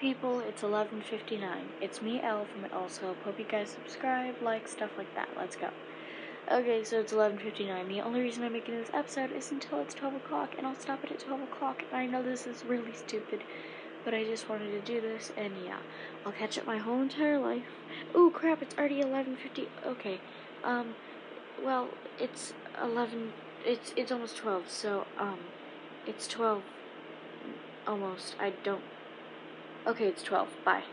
people, it's 11.59. It's me, Elle, from Elle's Hope. Hope you guys subscribe, like, stuff like that. Let's go. Okay, so it's 11.59. The only reason I'm making this episode is until it's 12 o'clock, and I'll stop it at 12 o'clock. And I know this is really stupid, but I just wanted to do this, and yeah. I'll catch up my whole entire life. Ooh, crap, it's already 11.50. Okay, um, well, it's 11, it's, it's almost 12, so, um, it's 12, almost. I don't Okay, it's 12. Bye.